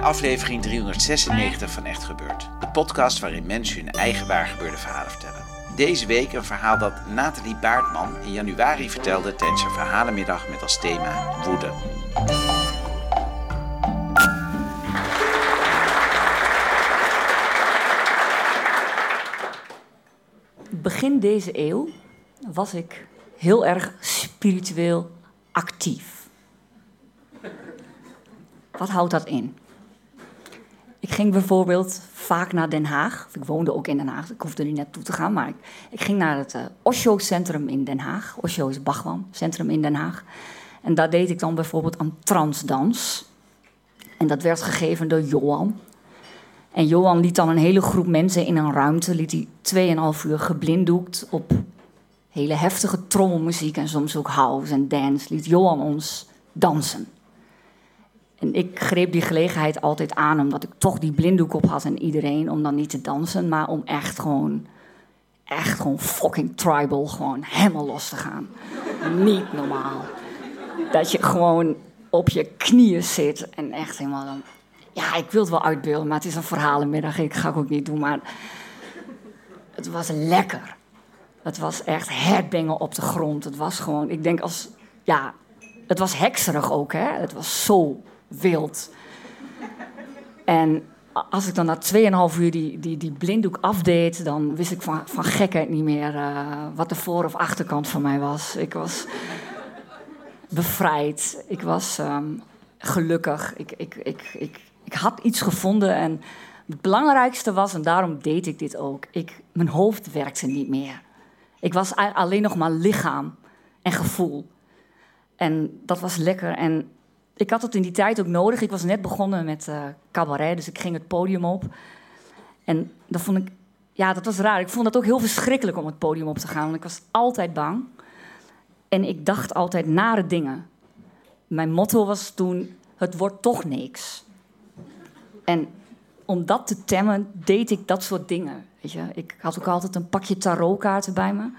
Aflevering 396 van Echt Gebeurd. De podcast waarin mensen hun eigen waargebeurde verhalen vertellen. Deze week een verhaal dat Nathalie Baartman in januari vertelde tijdens een verhalenmiddag met als thema woede. Begin deze eeuw was ik heel erg spiritueel actief. Wat houdt dat in? Ik ging bijvoorbeeld vaak naar Den Haag. Ik woonde ook in Den Haag, ik hoefde er niet naartoe te gaan. Maar ik, ging naar het uh, Osho-centrum in Den Haag. Osho is Bhagwan-centrum in Den Haag. En daar deed ik dan bijvoorbeeld aan transdans. En dat werd gegeven door Johan. En Johan liet dan een hele groep mensen in een ruimte, liet hij 2,5 uur geblinddoekt op hele heftige trommelmuziek en soms ook house en dance, liet Johan ons dansen. En ik greep die gelegenheid altijd aan, omdat ik toch die blinddoek op had en iedereen, om dan niet te dansen, maar om echt gewoon, echt gewoon fucking tribal, gewoon helemaal los te gaan. niet normaal. Dat je gewoon op je knieën zit en echt helemaal dan... Ja, ik wil het wel uitbeelden, maar het is een verhalenmiddag, ik ga het ook niet doen, maar... Het was lekker. Het was echt headbangen op de grond. Het was gewoon, ik denk als, ja, het was hekserig ook, hè. Het was zo wild. En als ik dan na 2,5 uur die, die, die blinddoek afdeed, dan wist ik van, van gekheid niet meer uh, wat de voor- of achterkant van mij was. Ik was bevrijd. Ik was um, gelukkig. Ik, ik, ik, ik, ik had iets gevonden. En het belangrijkste was, en daarom deed ik dit ook, ik, mijn hoofd werkte niet meer. Ik was alleen nog maar lichaam en gevoel. En dat was lekker. En ik had het in die tijd ook nodig. Ik was net begonnen met uh, cabaret, dus ik ging het podium op. En dat vond ik, ja, dat was raar. Ik vond het ook heel verschrikkelijk om het podium op te gaan, want ik was altijd bang. En ik dacht altijd nare dingen. Mijn motto was toen: het wordt toch niks. En om dat te temmen, deed ik dat soort dingen. Weet je? Ik had ook altijd een pakje tarotkaarten bij me.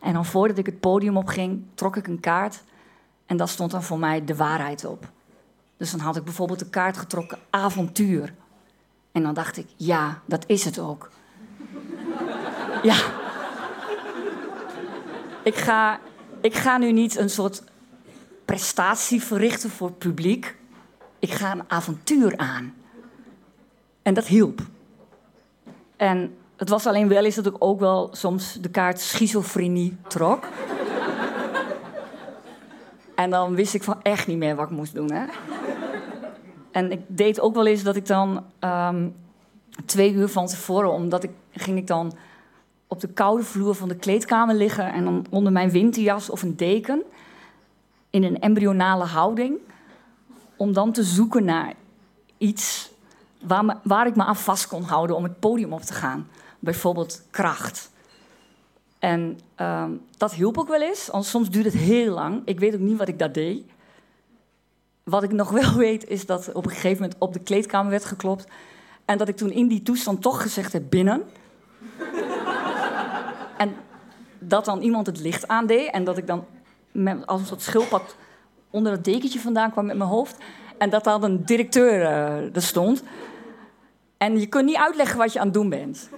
En dan voordat ik het podium opging, trok ik een kaart. En daar stond dan voor mij de waarheid op. Dus dan had ik bijvoorbeeld de kaart getrokken avontuur. En dan dacht ik, ja, dat is het ook. ja. Ik ga, ik ga nu niet een soort prestatie verrichten voor het publiek. Ik ga een avontuur aan. En dat hielp. En het was alleen wel eens dat ik ook wel soms de kaart schizofrenie trok. En dan wist ik van echt niet meer wat ik moest doen. Hè? En ik deed ook wel eens dat ik dan um, twee uur van tevoren, omdat ik ging ik dan op de koude vloer van de kleedkamer liggen en dan onder mijn winterjas of een deken in een embryonale houding, om dan te zoeken naar iets waar, waar ik me aan vast kon houden om het podium op te gaan. Bijvoorbeeld kracht. En um, dat hielp ook wel eens, want soms duurde het heel lang. Ik weet ook niet wat ik daar deed. Wat ik nog wel weet, is dat op een gegeven moment op de kleedkamer werd geklopt. En dat ik toen in die toestand toch gezegd heb binnen. en dat dan iemand het licht aandeed. En dat ik dan met, als een soort schildpad onder het dekentje vandaan kwam met mijn hoofd. En dat dan een directeur uh, er stond. En je kunt niet uitleggen wat je aan het doen bent.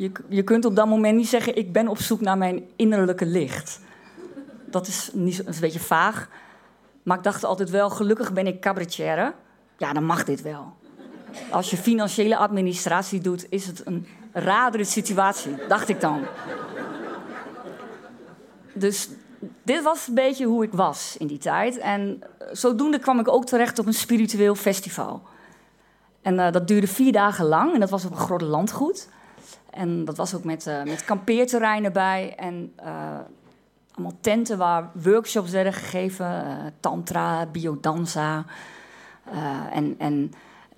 Je, je kunt op dat moment niet zeggen: Ik ben op zoek naar mijn innerlijke licht. Dat is, niet, een beetje vaag. Maar ik dacht altijd wel: gelukkig ben ik cabaretière. Ja, dan mag dit wel. Als je financiële administratie doet, is het een radere situatie, dacht ik dan. Dus dit was een beetje hoe ik was in die tijd. En zodoende kwam ik ook terecht op een spiritueel festival. En uh, dat duurde vier dagen lang en dat was op een groot landgoed. En dat was ook met, uh, met kampeerterreinen bij en uh, allemaal tenten waar workshops werden gegeven. tantra, biodanza en, en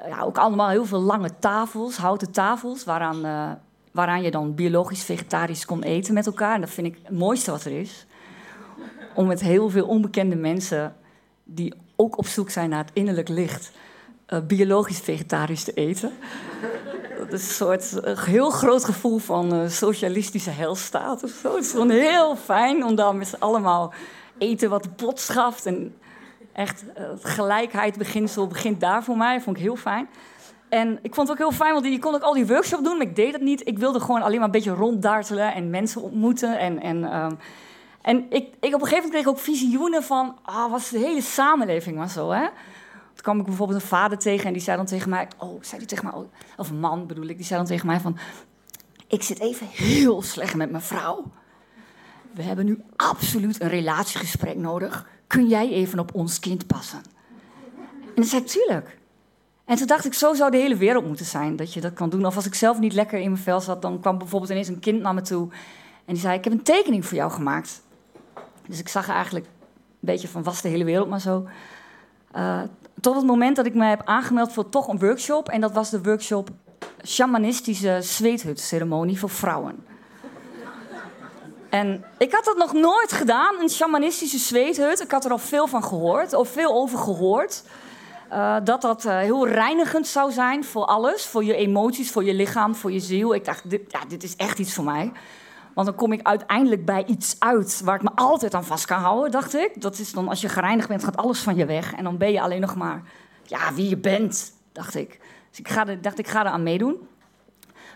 ja, ook allemaal heel veel lange tafels, houten tafels, waaraan, waaraan je dan biologisch-vegetarisch kon eten met elkaar. En dat vind ik het mooiste wat er is. Om met heel veel onbekende mensen die ook op zoek zijn naar het innerlijk licht biologisch vegetarisch te eten. Is een soort uh, heel groot gevoel van uh, socialistische heilstaat of zo. Het is gewoon heel fijn om dan met allemaal eten wat de pot schaft. En echt, het gelijkheidsbeginsel begint daar voor mij. Vond ik heel fijn. En ik vond het ook heel fijn, want je kon ook al die workshops doen, maar ik deed het niet. Ik wilde gewoon alleen maar een beetje ronddartelen en mensen ontmoeten. En, en, um, en ik, ik op een gegeven moment kreeg ik ook visioenen van, ah, was de hele samenleving maar zo, hè? Toen kwam ik bijvoorbeeld een vader tegen en die zei dan tegen mij... Oh, zei die tegen mij... Of een man bedoel ik, die zei dan tegen mij van... Ik zit even heel slecht met mijn vrouw. We hebben nu absoluut een relatiegesprek nodig. Kun jij even op ons kind passen? En dan zei ik, tuurlijk. En toen dacht ik, zo zou de hele wereld moeten zijn, dat je dat kan doen. Of als ik zelf niet lekker in mijn vel zat, dan kwam bijvoorbeeld ineens een kind naar me toe. En die zei, ik heb een tekening voor jou gemaakt. Dus ik zag eigenlijk een beetje van, was de hele wereld maar zo. Uh, tot het moment dat ik me heb aangemeld voor toch een workshop. En dat was de workshop shamanistische zweethutceremonie voor vrouwen. En ik had dat nog nooit gedaan, een shamanistische zweethut. Ik had er al veel van gehoord, of veel over gehoord. Uh, dat dat uh, heel reinigend zou zijn voor alles. Voor je emoties, voor je lichaam, voor je ziel. Ik dacht, ja, dit is echt iets voor mij. Want dan kom ik uiteindelijk bij iets uit waar ik me altijd aan vast kan houden, dacht ik. Dat is dan als je gereinigd bent, gaat alles van je weg. En dan ben je alleen nog maar ja, wie je bent, dacht ik. Dus ik ga dacht, ik ga er aan meedoen.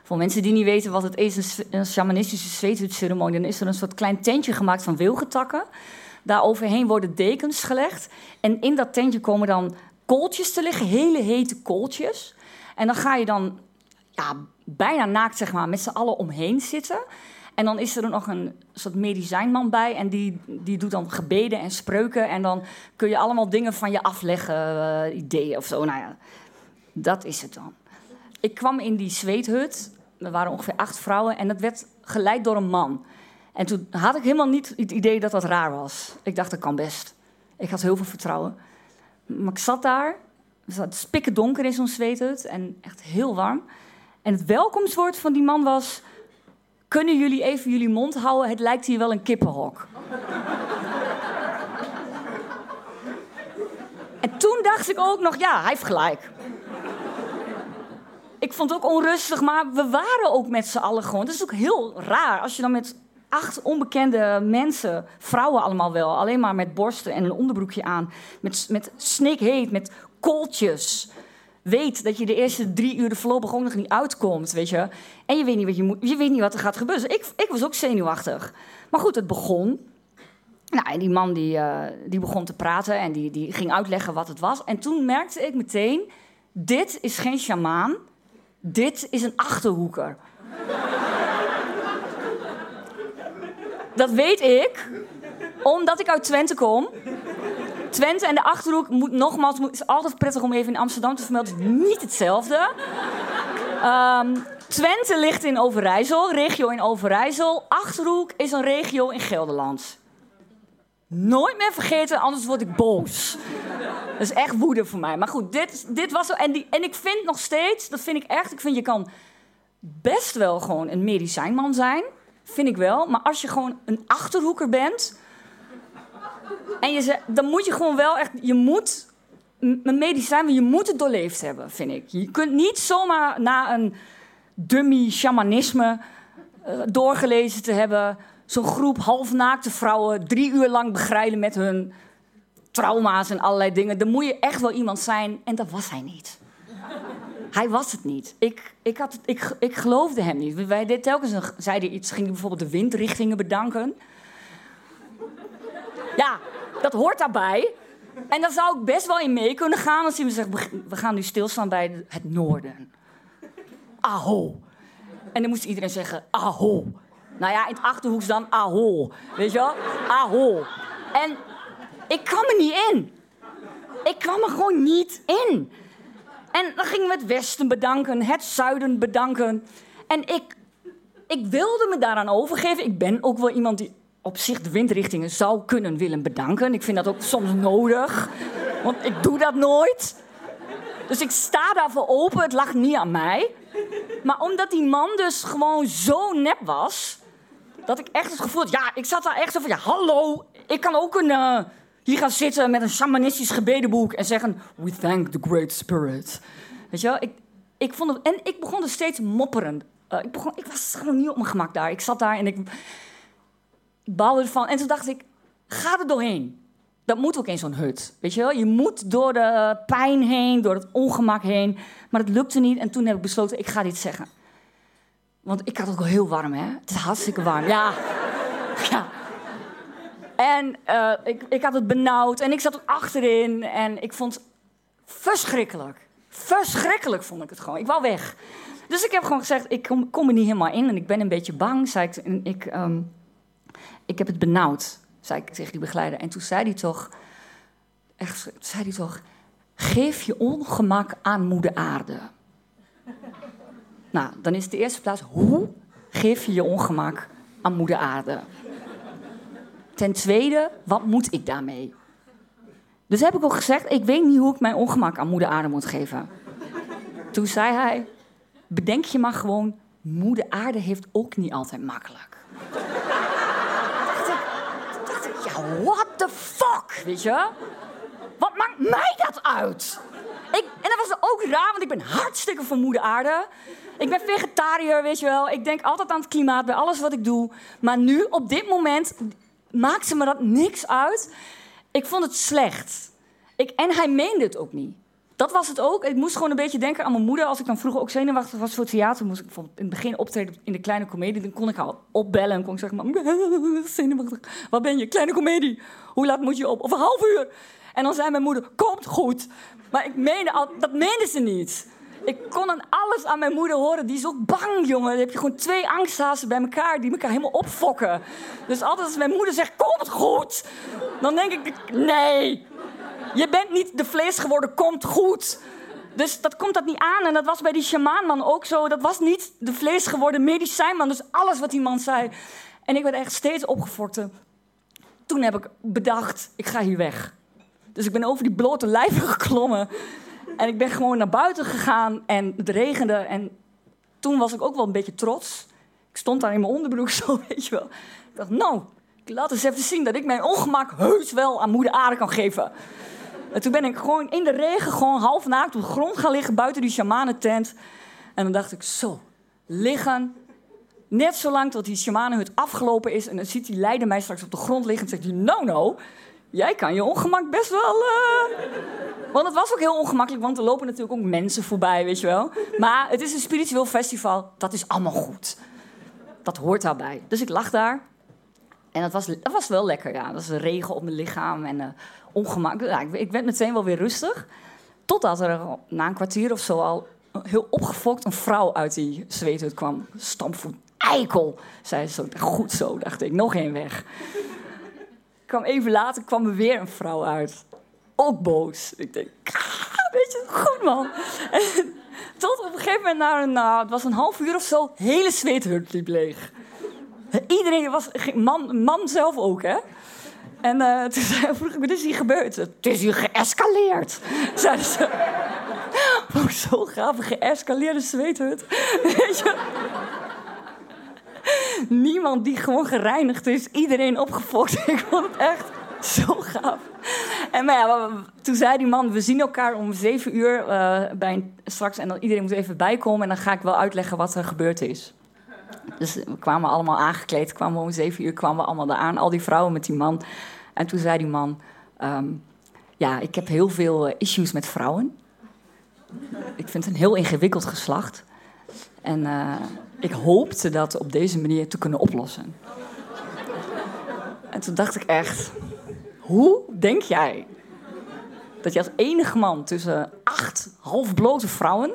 Voor mensen die niet weten wat het is, een shamanistische zweethutceremonie, dan is er een soort klein tentje gemaakt van wilgetakken. Daar overheen worden dekens gelegd. En in dat tentje komen dan kooltjes te liggen, hele hete kooltjes. En dan ga je dan ja, bijna naakt zeg maar, met z'n allen omheen zitten. En dan is er nog een soort medicijnman bij. En die, die doet dan gebeden en spreuken. En dan kun je allemaal dingen van je afleggen, uh, ideeën of zo. Nou ja, dat is het dan. Ik kwam in die zweethut. Er waren ongeveer acht vrouwen. En dat werd geleid door een man. En toen had ik helemaal niet het idee dat dat raar was. Ik dacht, dat kan best. Ik had heel veel vertrouwen. Maar ik zat daar. Het spikken donker in zo'n zweethut. En echt heel warm. En het welkomstwoord van die man was... Kunnen jullie even jullie mond houden? Het lijkt hier wel een kippenhok. en toen dacht ik ook nog, ja, hij heeft gelijk. Ik vond het ook onrustig, maar we waren ook met z'n allen gewoon. Het is ook heel raar als je dan met acht onbekende mensen, vrouwen allemaal wel, alleen maar met borsten en een onderbroekje aan, met, met snikheet, met kooltjes weet dat je de eerste drie uur er voorlopig ook nog niet uitkomt, weet je. En je weet niet wat, je moet, je weet niet wat er gaat gebeuren. Dus ik, ik was ook zenuwachtig. Maar goed, het begon. Nou, en die man die, uh, die begon te praten en die, die ging uitleggen wat het was. En toen merkte ik meteen, dit is geen sjamaan, dit is een achterhoeker. dat weet ik, omdat ik uit Twente kom. Twente en de Achterhoek, moet, nogmaals, het is altijd prettig om even in Amsterdam te vermelden. Het is niet hetzelfde. Um, Twente ligt in Overijssel, regio in Overijssel. Achterhoek is een regio in Gelderland. Nooit meer vergeten, anders word ik boos. Dat is echt woede voor mij. Maar goed, dit, dit was zo. En, die, en ik vind nog steeds, dat vind ik echt, ik vind je kan best wel gewoon een medicijnman zijn. Vind ik wel. Maar als je gewoon een achterhoeker bent, en je dan moet je gewoon wel echt, je moet een medicijn, je moet het doorleefd hebben, vind ik. Je kunt niet zomaar na een dummy shamanisme uh, doorgelezen te hebben, zo'n groep halfnaakte vrouwen drie uur lang begrijden met hun trauma's en allerlei dingen. Dan moet je echt wel iemand zijn, en dat was hij niet. Hij was het niet. Ik, ik, had ik, ik geloofde hem niet. Wij telkens zeiden iets, ging bijvoorbeeld de windrichtingen bedanken. Ja, dat hoort daarbij. En dan zou ik best wel in mee kunnen gaan als me zegt: we gaan nu stilstaan bij het noorden. Aho. En dan moest iedereen zeggen: Aho. Nou ja, in het Achterhoeks dan Aho. Weet je wel? Aho. En ik kwam er niet in. Ik kwam er gewoon niet in. En dan gingen we het Westen bedanken, het Zuiden bedanken. En ik, ik wilde me daaraan overgeven. Ik ben ook wel iemand die op zich de windrichtingen zou kunnen willen bedanken. Ik vind dat ook soms nodig, want ik doe dat nooit. Dus ik sta daarvoor open, het lag niet aan mij. Maar omdat die man dus gewoon zo nep was, dat ik echt het gevoel had, ja, ik zat daar echt zo van, ja, hallo, ik kan ook een, uh, hier gaan zitten met een shamanistisch gebedenboek en zeggen, we thank the great spirit. Weet je wel, ik, ik vond het, en ik begon er steeds mopperen. Uh, ik, begon, ik was gewoon niet op mijn gemak daar. Ik zat daar en ik, ervan. En toen dacht ik, ga er doorheen. Dat moet ook in zo'n hut. Weet je wel? Je moet door de pijn heen, door het ongemak heen. Maar het lukte niet. En toen heb ik besloten, ik ga dit zeggen. Want ik had het ook al heel warm, hè? Het is hartstikke warm. Ja. ja. En uh, ik, ik had het benauwd. En ik zat er achterin. En ik vond het verschrikkelijk. Verschrikkelijk vond ik het gewoon. Ik wou weg. Dus ik heb gewoon gezegd, ik kom, kom er niet helemaal in. En ik ben een beetje bang, zei ik. En ik, um, ik heb het benauwd zei ik tegen die begeleider. En toen zei hij toch, echt, zei toch, geef je ongemak aan moeder aarde. nou, dan is de eerste plaats, hoe geef je je ongemak aan moeder aarde? Ten tweede, wat moet ik daarmee? Dus heb ik ook gezegd, ik weet niet hoe ik mijn ongemak aan moeder aarde moet geven. Toen zei hij, bedenk je maar gewoon, moeder aarde heeft ook niet altijd makkelijk what the fuck, weet je? Wat maakt mij dat uit? Ik, en dat was ook raar, want ik ben hartstikke van moeder aarde. Ik ben vegetariër, weet je wel. Ik denk altijd aan het klimaat bij alles wat ik doe. Maar nu, op dit moment, maakt ze me dat niks uit. Ik vond het slecht. Ik, en hij meende het ook niet. Dat was het ook. Ik moest gewoon een beetje denken aan mijn moeder. Als ik dan vroeger ook zenuwachtig was voor theater, moest ik in het begin optreden in de kleine komedie. Dan kon ik al opbellen en kon ik zeggen: zenuwachtig. Wat ben je? Kleine komedie. Hoe laat moet je op? Of een half uur. En dan zei mijn moeder: Komt goed. Maar ik meende al, dat meende ze niet. Ik kon aan alles aan mijn moeder horen. Die is ook bang, jongen. Dan heb je gewoon twee angsthazen bij elkaar die elkaar helemaal opfokken. Dus altijd als mijn moeder zegt: Komt goed. Dan denk ik: Nee. Je bent niet de vlees geworden, komt goed. Dus dat komt dat niet aan. En dat was bij die shamaanman ook zo. Dat was niet de vlees geworden medicijnman. Dus alles wat die man zei. En ik werd echt steeds opgefokt. Toen heb ik bedacht, ik ga hier weg. Dus ik ben over die blote lijven geklommen. En ik ben gewoon naar buiten gegaan en het regende. En toen was ik ook wel een beetje trots. Ik stond daar in mijn onderbroek zo, weet je wel. Ik dacht, nou, laat eens even zien dat ik mijn ongemak heus wel aan moeder aarde kan geven. En toen ben ik gewoon in de regen, gewoon half naakt op de grond gaan liggen buiten die shamanentent. En dan dacht ik, zo, liggen. Net zolang tot die shamanenhut afgelopen is. En dan ziet die leider mij straks op de grond liggen en zegt hij, nou nou, jij kan je ongemak best wel... Uh... Want het was ook heel ongemakkelijk, want er lopen natuurlijk ook mensen voorbij, weet je wel. Maar het is een spiritueel festival, dat is allemaal goed. Dat hoort daarbij. Dus ik lag daar. En dat was, dat was wel lekker, ja. Dat was regen op mijn lichaam en uh, ongemak. Ja, ik, ik, werd meteen wel weer rustig. Totdat er na een kwartier of zo al heel opgefokt een vrouw uit die zweethut kwam. Stampvoet, eikel, zei ze. Goed zo, dacht ik. Nog één weg. kwam even later kwam er weer een vrouw uit. Ook boos. Ik denk, weet je, goed man. Tot op een gegeven moment, na het was een half uur of zo, hele zweethut liep leeg. Iedereen was, man, man zelf ook, hè? En uh, toen vroeg ik, wat is hier gebeurd? Het is hier geëscaleerd, zeiden ze. Zo gaaf, geëscaleerde zweethut. Weet je? Niemand die gewoon gereinigd is, iedereen opgefokt. Ik vond het echt zo gaaf. En maar ja, toen zei die man, we zien elkaar om zeven uur uh, bij straks en dan iedereen moet even bijkomen en dan ga ik wel uitleggen wat er gebeurd is. Dus we kwamen allemaal aangekleed, kwamen om zeven uur kwamen we allemaal daar aan, al die vrouwen met die man. En toen zei die man, um, ja, ik heb heel veel eh, issues met vrouwen. Ik vind het een heel ingewikkeld geslacht. En uh, ik hoopte dat op deze manier te kunnen oplossen. En toen dacht ik echt, hoe denk jij dat je als enige man tussen acht halfblote vrouwen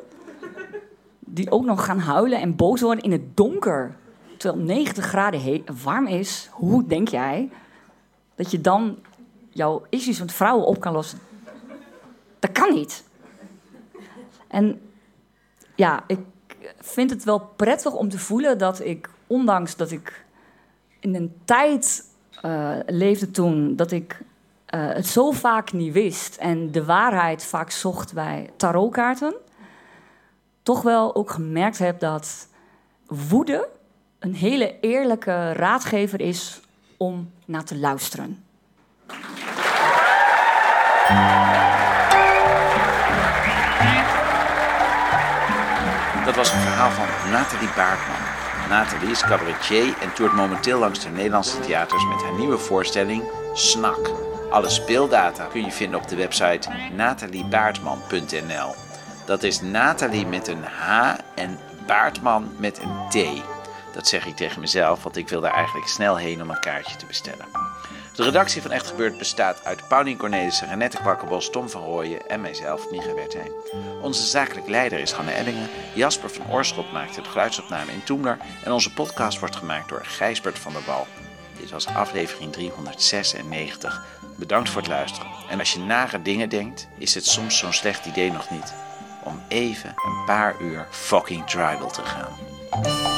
die ook nog gaan huilen en boos worden in het donker terwijl 90 graden warm is, hoe denk jij dat je dan jouw issues met vrouwen op kan lossen? Dat kan niet. En ja, ik vind het wel prettig om te voelen dat ik, ondanks dat ik in een tijd eh, leefde toen dat ik eh, het zo vaak niet wist en de waarheid vaak zocht bij tarotkaarten, toch wel ook gemerkt heb dat woede een hele eerlijke raadgever is om naar te luisteren. Dat was een verhaal van Nathalie Baartman. Nathalie is cabaretier en toert momenteel langs de Nederlandse theaters met haar nieuwe voorstelling Snak. Alle speeldata kun je vinden op de website nataliebaartman.nl. Dat is Nathalie met een H en Baartman met een T. Dat zeg ik tegen mezelf, want ik wil daar eigenlijk snel heen om een kaartje te bestellen. De redactie van Echt Gebeurd bestaat uit Paulien Cornelissen, Renette Kwakkerbos, Tom van Rooyen en mijzelf, Micha Wertheim. Onze zakelijk leider is Hanne Ellingen, Jasper van Oorschot maakt de geluidsopname in Toemler en onze podcast wordt gemaakt door Gijsbert van der Wal. Dit was aflevering 396. Bedankt voor het luisteren. En als je nare dingen denkt, is het soms zo'n slecht idee nog niet om even een paar uur fucking tribal te gaan.